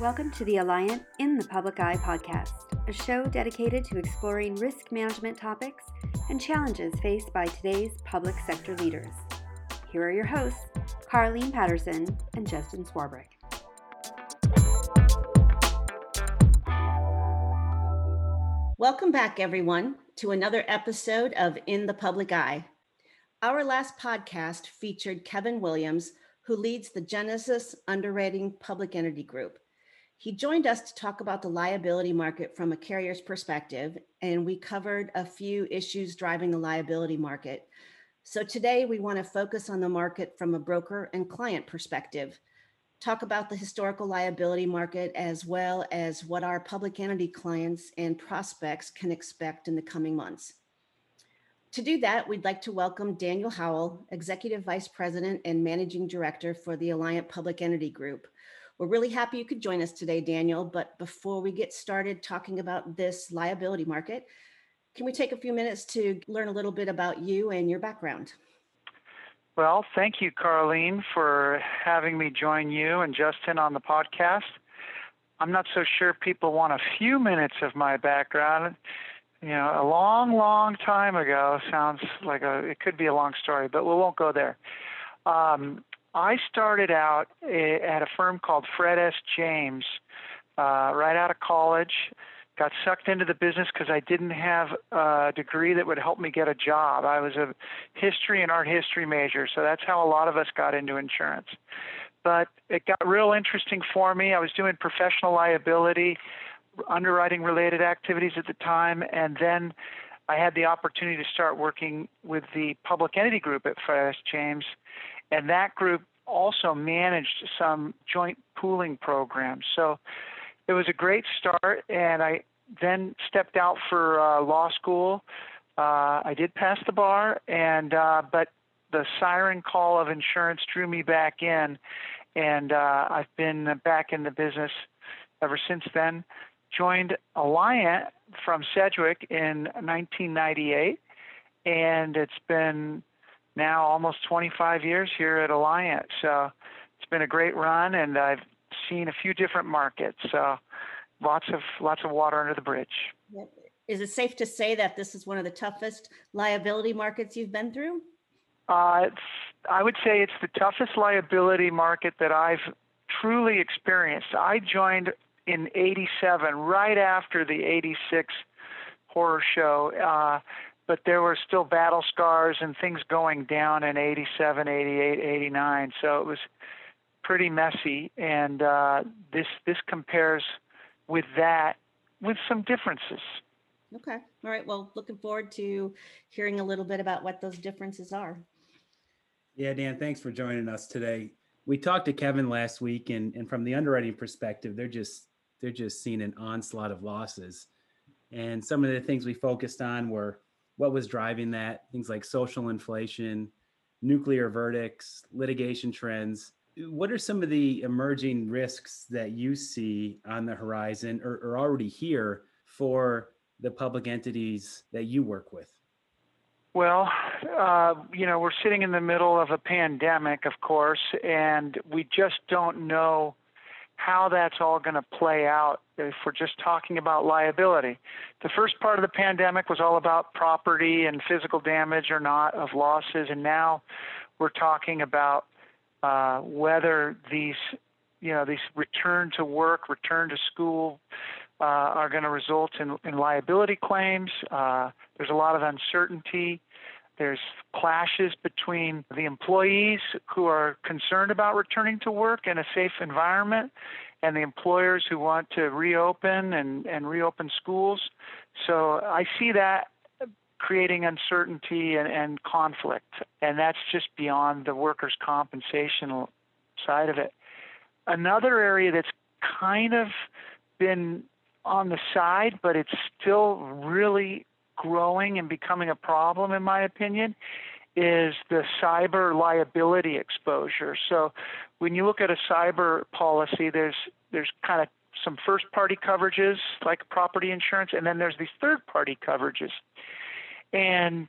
Welcome to the Alliant in the Public Eye podcast, a show dedicated to exploring risk management topics and challenges faced by today's public sector leaders. Here are your hosts, Carleen Patterson and Justin Swarbrick. Welcome back, everyone, to another episode of In the Public Eye. Our last podcast featured Kevin Williams, who leads the Genesis Underwriting Public Entity Group. He joined us to talk about the liability market from a carrier's perspective, and we covered a few issues driving the liability market. So today we want to focus on the market from a broker and client perspective, talk about the historical liability market as well as what our public entity clients and prospects can expect in the coming months. To do that, we'd like to welcome Daniel Howell, Executive Vice President and Managing Director for the Alliant Public Entity Group. We're really happy you could join us today, Daniel. But before we get started talking about this liability market, can we take a few minutes to learn a little bit about you and your background? Well, thank you, Carleen, for having me join you and Justin on the podcast. I'm not so sure people want a few minutes of my background. You know, a long, long time ago sounds like a, it could be a long story, but we won't go there. Um, I started out eh, at a firm called Fred S. James uh, right out of college. Got sucked into the business because I didn't have a degree that would help me get a job. I was a history and art history major, so that's how a lot of us got into insurance. But it got real interesting for me. I was doing professional liability, underwriting related activities at the time, and then I had the opportunity to start working with the public entity group at Fred S. James and that group also managed some joint pooling programs. So it was a great start, and I then stepped out for uh, law school. Uh, I did pass the bar, and uh, but the siren call of insurance drew me back in, and uh, I've been back in the business ever since then. Joined Alliant from Sedgwick in 1998, and it's been now almost 25 years here at Alliant. So it's been a great run, and I've seen a few different markets. So lots of lots of water under the bridge. Is it safe to say that this is one of the toughest liability markets you've been through? Uh, I would say it's the toughest liability market that I've truly experienced. I joined in 87, right after the 86 horror show. Uh, but there were still battle scars and things going down in 87, 88, 89. So it was pretty messy. And uh, this this compares with that with some differences. Okay. All right. Well, looking forward to hearing a little bit about what those differences are. Yeah, Dan, thanks for joining us today. We talked to Kevin last week and, and from the underwriting perspective, they're just they're just seeing an onslaught of losses. And some of the things we focused on were what was driving that, things like social inflation, nuclear verdicts, litigation trends. What are some of the emerging risks that you see on the horizon or, or already here for the public entities that you work with? Well, uh, you know, we're sitting in the middle of a pandemic, of course, and we just don't know how that's all going to play out if we're just talking about liability. The first part of the pandemic was all about property and physical damage or not of losses, and now we're talking about uh, whether these, you know, these return to work, return to school, uh, are going to result in, in liability claims. Uh, there's a lot of uncertainty. There's clashes between the employees who are concerned about returning to work in a safe environment and the employers who want to reopen and, and reopen schools. So I see that creating uncertainty and, and conflict, and that's just beyond the workers' compensation side of it. Another area that's kind of been on the side, but it's still really growing and becoming a problem, in my opinion, is the cyber liability exposure. So when you look at a cyber policy, there's there's kind of some first party coverages like property insurance, and then there's these third party coverages. And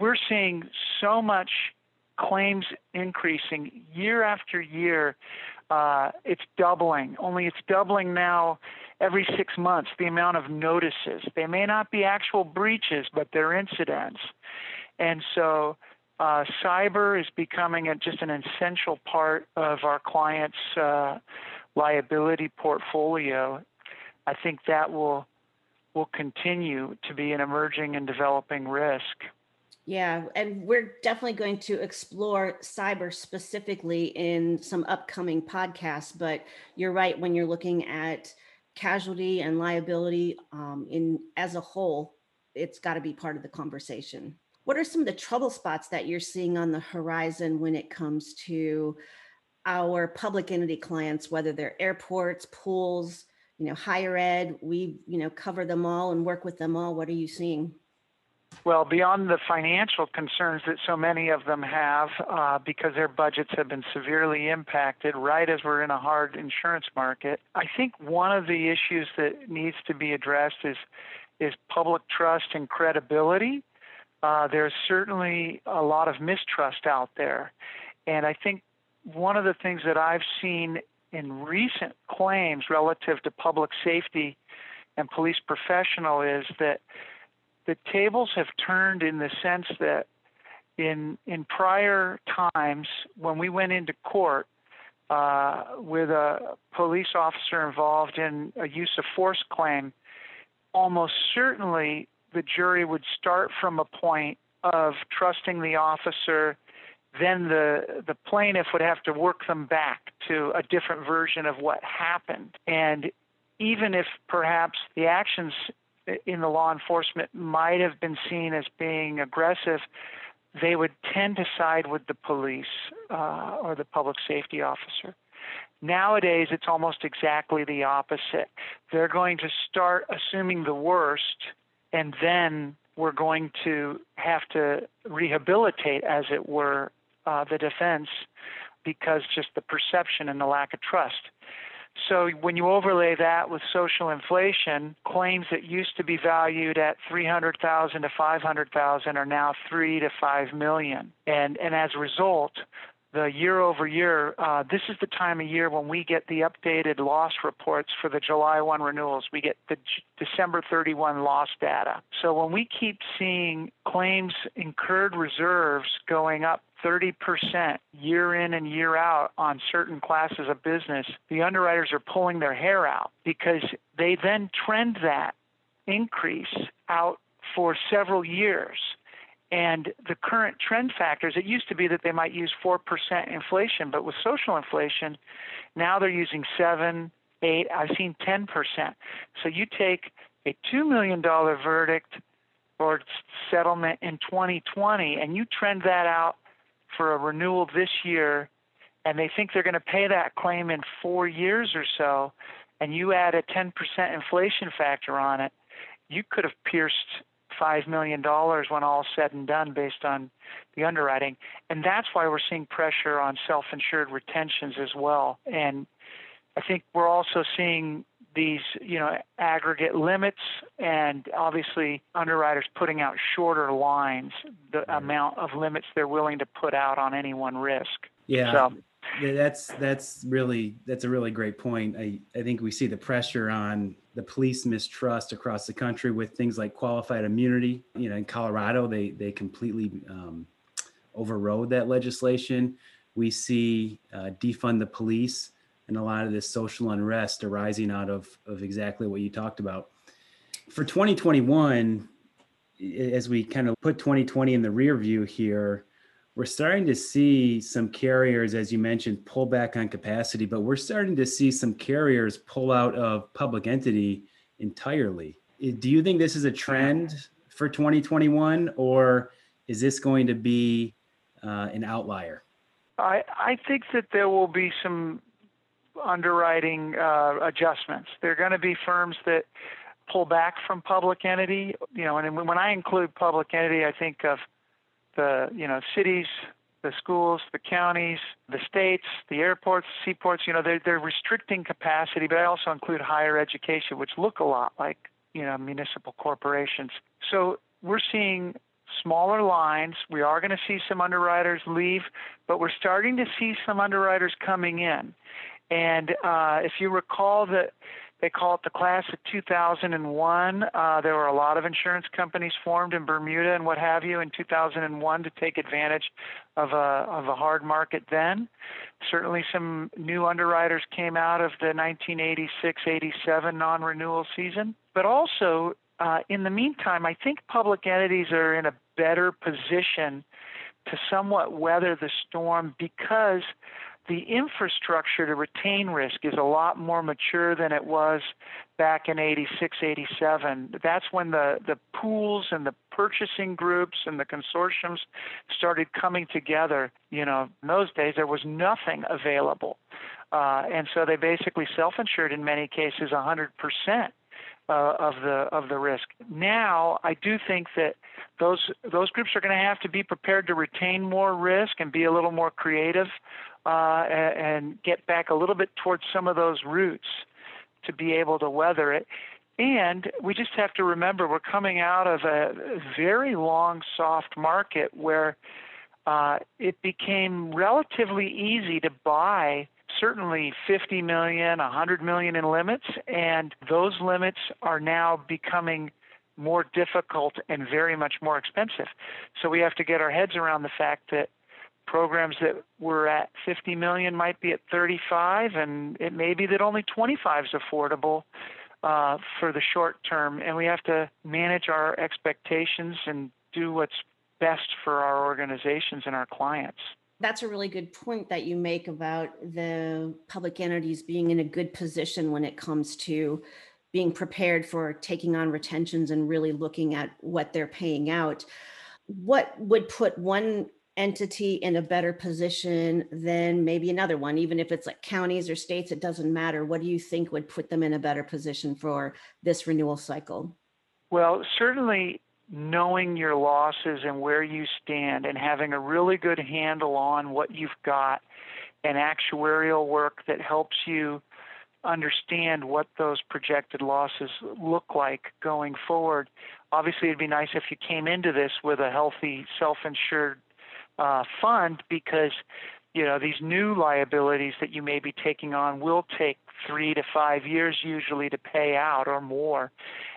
we're seeing so much claims increasing year after year uh, it's doubling. Only it's doubling now every six months. The amount of notices. They may not be actual breaches, but they're incidents. And so uh, cyber is becoming a, just an essential part of our clients' uh, liability portfolio. I think that will will continue to be an emerging and developing risk. Yeah, and we're definitely going to explore cyber specifically in some upcoming podcasts. But you're right when you're looking at casualty and liability um, in as a whole, it's got to be part of the conversation. What are some of the trouble spots that you're seeing on the horizon when it comes to our public entity clients, whether they're airports, pools, you know, higher ed? We, you know, cover them all and work with them all. What are you seeing? Well, beyond the financial concerns that so many of them have, uh, because their budgets have been severely impacted right as we're in a hard insurance market, I think one of the issues that needs to be addressed is is public trust and credibility. Uh, there's certainly a lot of mistrust out there, and I think one of the things that I've seen in recent claims relative to public safety and police professional is that the tables have turned in the sense that in in prior times when we went into court uh, with a police officer involved in a use of force claim, almost certainly the jury would start from a point of trusting the officer. Then the the plaintiff would have to work them back to a different version of what happened. And even if perhaps the actions in the law enforcement might have been seen as being aggressive, they would tend to side with the police uh, or the public safety officer. Nowadays, it's almost exactly the opposite. They're going to start assuming the worst, and then we're going to have to rehabilitate, as it were, uh, the defense because just the perception and the lack of trust. So when you overlay that with social inflation, claims that used to be valued at 300,000 to 500,000 are now 3 to 5 million. And and as a result, the year over year, uh, this is the time of year when we get the updated loss reports for the July 1 renewals. We get the J- December 31 loss data. So when we keep seeing claims incurred reserves going up 30% year in and year out on certain classes of business, the underwriters are pulling their hair out because they then trend that increase out for several years. And the current trend factors, it used to be that they might use 4% inflation, but with social inflation, now they're using 7, 8, I've seen 10%. So you take a $2 million verdict or settlement in 2020 and you trend that out for a renewal this year and they think they're going to pay that claim in four years or so, and you add a 10% inflation factor on it, you could have pierced $5 million when all said and done based on the underwriting. And that's why we're seeing pressure on self insured retentions as well. And I think we're also seeing these, you know, aggregate limits and obviously underwriters putting out shorter lines, the right. amount of limits they're willing to put out on any one risk. Yeah. So, yeah, that's that's really that's a really great point. I, I think we see the pressure on the police mistrust across the country with things like qualified immunity. You know, in Colorado, they they completely um, overrode that legislation. We see uh, defund the police and a lot of this social unrest arising out of of exactly what you talked about. For 2021, as we kind of put 2020 in the rear view here, we're starting to see some carriers, as you mentioned, pull back on capacity, but we're starting to see some carriers pull out of public entity entirely. Do you think this is a trend for 2021, or is this going to be uh, an outlier? I, I think that there will be some underwriting uh, adjustments. There are going to be firms that pull back from public entity. You know, and when I include public entity, I think of the you know cities, the schools, the counties, the states, the airports, seaports. You know, they're they're restricting capacity, but I also include higher education, which look a lot like you know municipal corporations. So we're seeing smaller lines. We are going to see some underwriters leave, but we're starting to see some underwriters coming in. And uh, if you recall that they call it the class of 2001. Uh, there were a lot of insurance companies formed in Bermuda and what have you in 2001 to take advantage of a of a hard market then. Certainly, some new underwriters came out of the 1986-87 non-renewal season, but also uh, in the meantime, I think public entities are in a better position to somewhat weather the storm because the infrastructure to retain risk is a lot more mature than it was back in 86 87 that's when the the pools and the purchasing groups and the consortiums started coming together. You know in those days there was nothing available. Uh, and so they basically self-insured in many cases 100 percent uh, of the of the risk. Now, I do think that those those groups are going to have to be prepared to retain more risk and be a little more creative uh, and, and get back a little bit towards some of those roots to be able to weather it. And we just have to remember we're coming out of a very long soft market where uh, it became relatively easy to buy certainly 50 million, 100 million in limits, and those limits are now becoming more difficult and very much more expensive. So we have to get our heads around the fact that programs that were at 50 million might be at 35, and it may be that only 25 is affordable uh, for the short term. And we have to manage our expectations and do what's best for our organizations and our clients. That's a really good point that you make about the public entities being in a good position when it comes to being prepared for taking on retentions and really looking at what they're paying out. What would put one entity in a better position than maybe another one, even if it's like counties or states, it doesn't matter. What do you think would put them in a better position for this renewal cycle? Well, certainly knowing your losses and where you stand and having a really good handle on what you've got and actuarial work that helps you understand what those projected losses look like going forward. Obviously, it'd be nice if you came into this with a healthy self-insured uh, fund because you know these new liabilities that you may be taking on will take three to five years usually to pay out or more,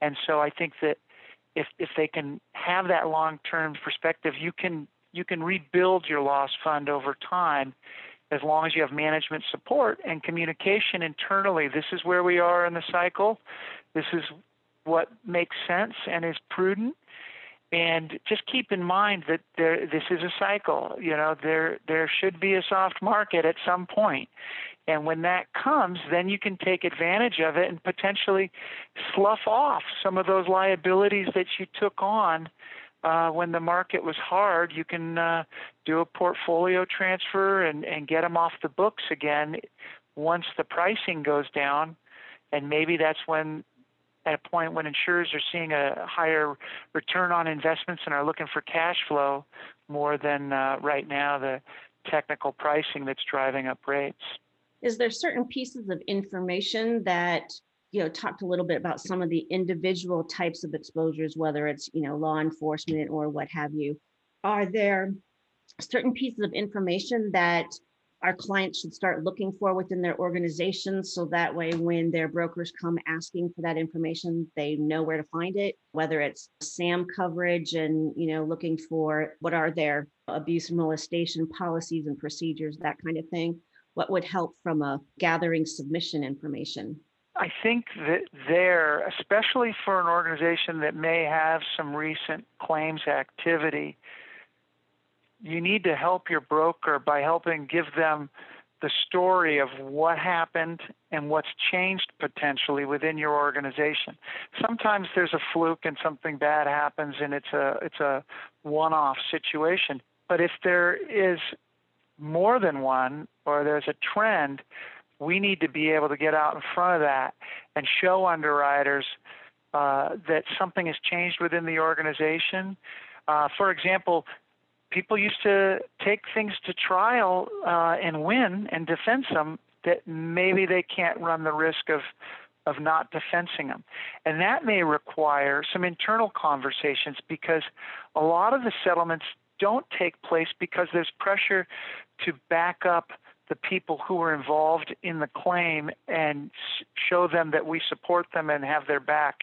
and so I think that if if they can have that long term perspective, you can you can rebuild your loss fund over time as long as you have management support and communication internally. This is where we are in the cycle. This is what makes sense and is prudent. And just keep in mind that there, this is a cycle. You know, there there should be a soft market at some point, and when that comes, then you can take advantage of it and potentially slough off some of those liabilities that you took on uh, when the market was hard. You can uh, do a portfolio transfer and, and get them off the books again once the pricing goes down. And maybe that's when, at a point when insurers are seeing a higher return on investments and are looking for cash flow more than uh, right now the technical pricing that's driving up rates is there certain pieces of information that you know talked a little bit about some of the individual types of exposures whether it's you know law enforcement or what have you? Are there certain pieces of information that our clients should start looking for within their organizations so that way when their brokers come asking for that information they know where to find it? Whether it's SAM coverage and you know looking for what are their abuse and molestation policies and procedures that kind of thing what would help from a gathering submission information? I think that there, especially for an organization that may have some recent claims activity, you need to help your broker by helping give them the story of what happened and what's changed potentially within your organization. Sometimes there's a fluke and something bad happens and it's a it's a one-off situation. But if there is more than one or there's a trend, we need to be able to get out in front of that and show underwriters uh, that something has changed within the organization. Uh, for example, people used to take things to trial uh, and win and defense them that maybe they can't run the risk of of not defensing them. And that may require some internal conversations because a lot of the settlements don't take place because there's pressure to back up the people who are involved in the claim and show them that we support them and have their back,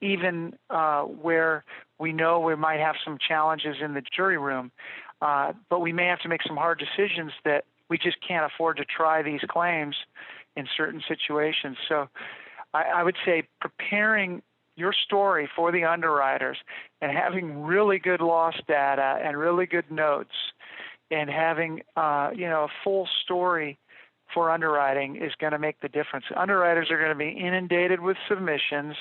even uh, where we know we might have some challenges in the jury room. Uh, but we may have to make some hard decisions that we just can't afford to try these claims in certain situations. So I, I would say preparing your story for the underwriters and having really good loss data and really good notes and having uh, you know a full story for underwriting is going to make the difference. Underwriters are going to be inundated with submissions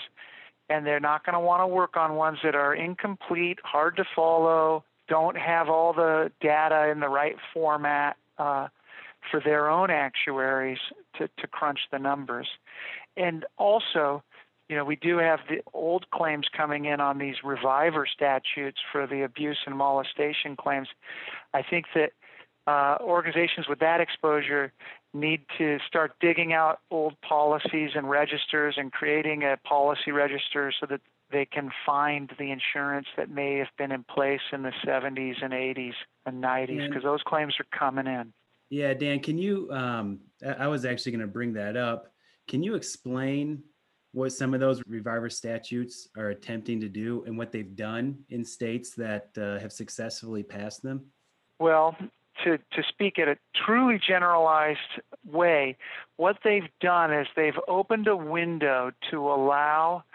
and they're not going to want to work on ones that are incomplete, hard to follow, don't have all the data in the right format uh, for their own actuaries to, to crunch the numbers. And also, you know, we do have the old claims coming in on these reviver statutes for the abuse and molestation claims. I think that uh, organizations with that exposure need to start digging out old policies and registers and creating a policy register so that they can find the insurance that may have been in place in the 70s and 80s and 90s because those claims are coming in. Yeah, Dan, can you? Um, I was actually going to bring that up. Can you explain what some of those reviver statutes are attempting to do and what they've done in states that uh, have successfully passed them? Well, to, to speak in a truly generalized way, what they've done is they've opened a window to allow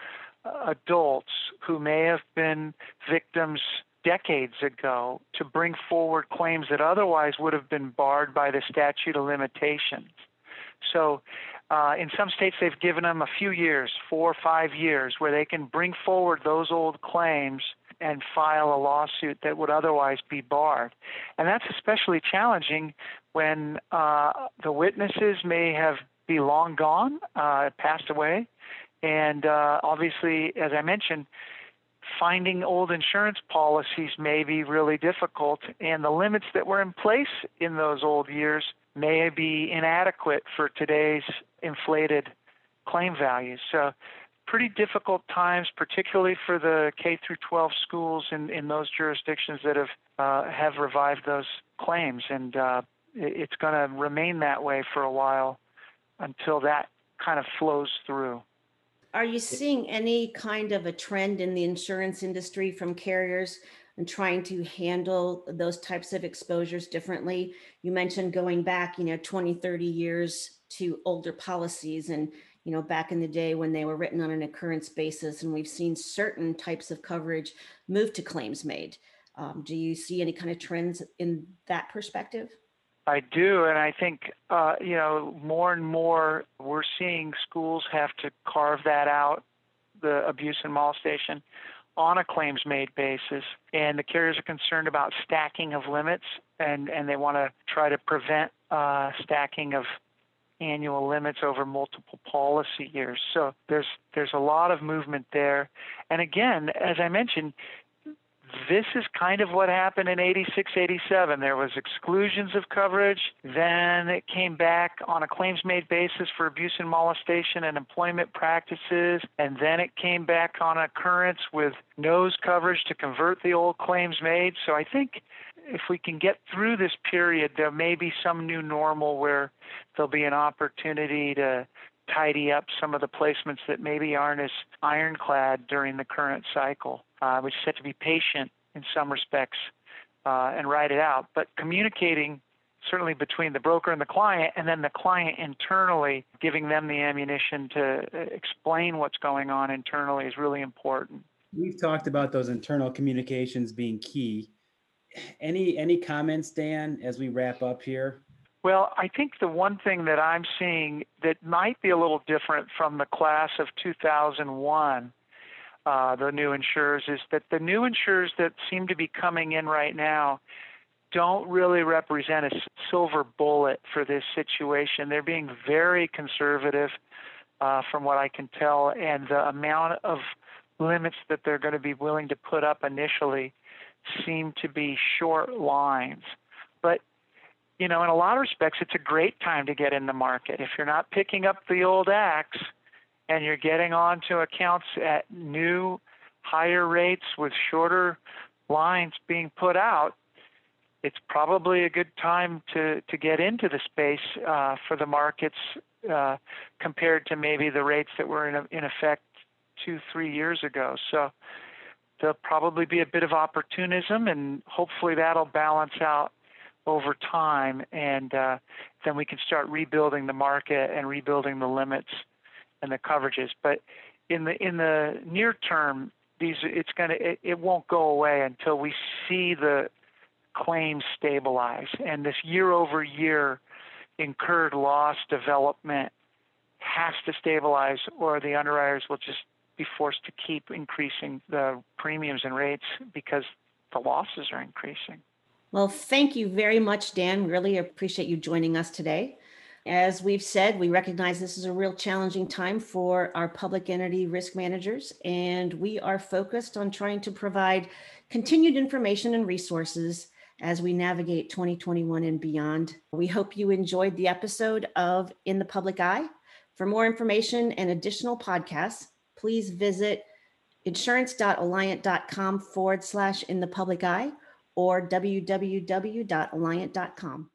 adults who may have been victims decades ago to bring forward claims that otherwise would have been barred by the statute of limitations. So, uh, in some states, they've given them a few years, four or five years, where they can bring forward those old claims and file a lawsuit that would otherwise be barred. And that's especially challenging when uh, the witnesses may have be long gone, uh, passed away, and uh, obviously, as I mentioned, finding old insurance policies may be really difficult, and the limits that were in place in those old years may be inadequate for today's inflated claim values. So, pretty difficult times, particularly for the K through 12 schools in, in those jurisdictions that have uh, have revived those claims, and uh, it's going to remain that way for a while until that kind of flows through. Are you seeing any kind of a trend in the insurance industry from carriers and trying to handle those types of exposures differently? You mentioned going back, you know, 20, 30 years to older policies and you know back in the day when they were written on an occurrence basis and we've seen certain types of coverage move to claims made um, do you see any kind of trends in that perspective I do, and I think uh, you know more and more we're seeing schools have to carve that out, the abuse and molestation, on a claims made basis, and the carriers are concerned about stacking of limits, and and they want to try to prevent uh, stacking of annual limits over multiple policy years. So there's there's a lot of movement there, and again, as I mentioned, this is kind of what happened in 86, 87. There was exclusions of coverage. Then it came back on a claims made basis for abuse and molestation and employment practices. And then it came back on occurrence with nose coverage to convert the old claims made. So I think if we can get through this period, there may be some new normal where there'll be an opportunity to tidy up some of the placements that maybe aren't as ironclad during the current cycle. Uh, we just have to be patient in some respects uh, and ride it out. But communicating certainly between the broker and the client, and then the client internally giving them the ammunition to uh, explain what's going on internally is really important. We've talked about those internal communications being key. Any any comments, Dan, as we wrap up here? Well, I think the one thing that I'm seeing that might be a little different from the class of 2001 uh, the new insurers is that the new insurers that seem to be coming in right now don't really represent a silver bullet for this situation. They're being very conservative, uh, from what I can tell, and the amount of limits that they're going to be willing to put up initially seem to be short lines. But you know, in a lot of respects, it's a great time to get in the market. If you're not picking up the old axe, and you're getting onto accounts at new higher rates with shorter lines being put out, it's probably a good time to, to get into the space uh, for the markets uh, compared to maybe the rates that were in, in effect two, three years ago. So there'll probably be a bit of opportunism, and hopefully that'll balance out over time, and uh, then we can start rebuilding the market and rebuilding the limits and the coverages. But in the in the near term, these it's gonna it, it won't go away until we see the claims stabilize and this year over year incurred loss development has to stabilize or the underwriters will just be forced to keep increasing the premiums and rates because the losses are increasing. Well, thank you very much, Dan. Really appreciate you joining us today. As we've said, we recognize this is a real challenging time for our public entity risk managers, and we are focused on trying to provide continued information and resources as we navigate 2021 and beyond. We hope you enjoyed the episode of In the Public Eye. For more information and additional podcasts, please visit insurance.alliant.com forward slash in the public eye or www.alliant.com.